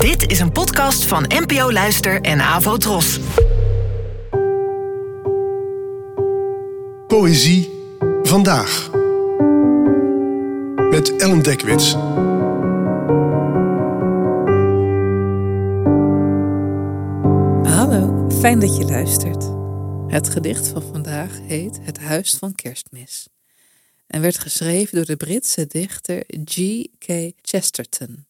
Dit is een podcast van NPO Luister en Avo Tros. Poëzie vandaag. Met Ellen Dekwits. Hallo, fijn dat je luistert. Het gedicht van vandaag heet Het Huis van Kerstmis en werd geschreven door de Britse dichter G.K. Chesterton,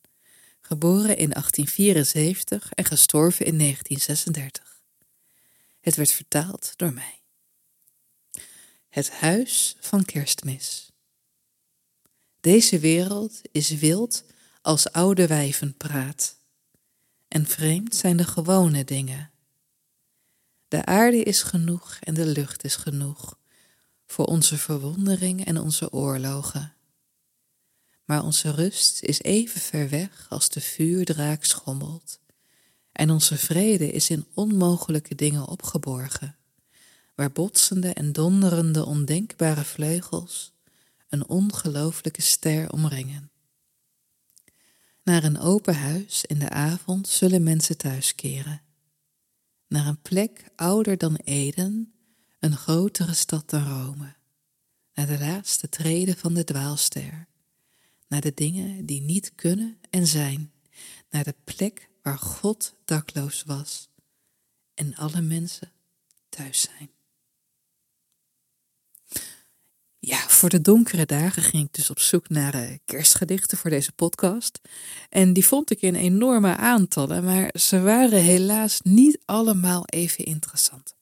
geboren in 1874 en gestorven in 1936. Het werd vertaald door mij. Het Huis van Kerstmis. Deze wereld is wild als oude wijven praat, en vreemd zijn de gewone dingen. De aarde is genoeg en de lucht is genoeg voor onze verwondering en onze oorlogen. Maar onze rust is even ver weg als de vuurdraak schommelt, en onze vrede is in onmogelijke dingen opgeborgen, waar botsende en donderende ondenkbare vleugels een ongelooflijke ster omringen. Naar een open huis in de avond zullen mensen thuiskeren. Naar een plek ouder dan Eden, een grotere stad dan Rome, naar de laatste treden van de dwaalster, naar de dingen die niet kunnen en zijn, naar de plek waar God dakloos was en alle mensen thuis zijn. Ja, voor de donkere dagen ging ik dus op zoek naar kerstgedichten voor deze podcast. En die vond ik in enorme aantallen, maar ze waren helaas niet allemaal even interessant.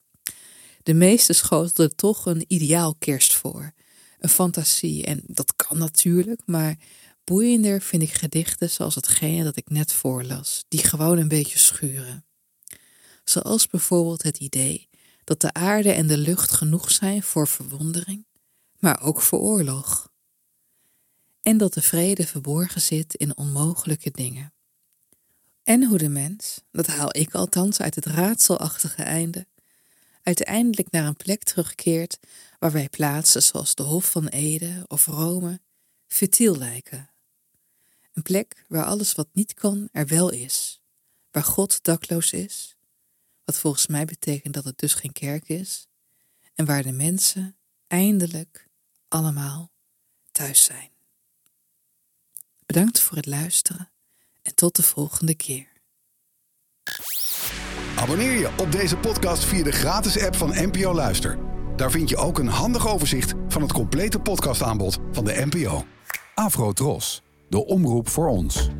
De meeste schotelden toch een ideaal kerst voor. Een fantasie. En dat kan natuurlijk, maar boeiender vind ik gedichten zoals hetgene dat ik net voorlas, die gewoon een beetje schuren. Zoals bijvoorbeeld het idee dat de aarde en de lucht genoeg zijn voor verwondering, maar ook voor oorlog. En dat de vrede verborgen zit in onmogelijke dingen. En hoe de mens, dat haal ik althans uit het raadselachtige einde, uiteindelijk naar een plek terugkeert waar wij plaatsen zoals de Hof van Ede of Rome futiel lijken. Een plek waar alles wat niet kan er wel is, waar God dakloos is, wat volgens mij betekent dat het dus geen kerk is, en waar de mensen eindelijk allemaal thuis zijn. Bedankt voor het luisteren en tot de volgende keer. Abonneer je op deze podcast via de gratis app van NPO Luister. Daar vind je ook een handig overzicht van het complete podcastaanbod van de NPO. Afro Tros, de omroep voor ons.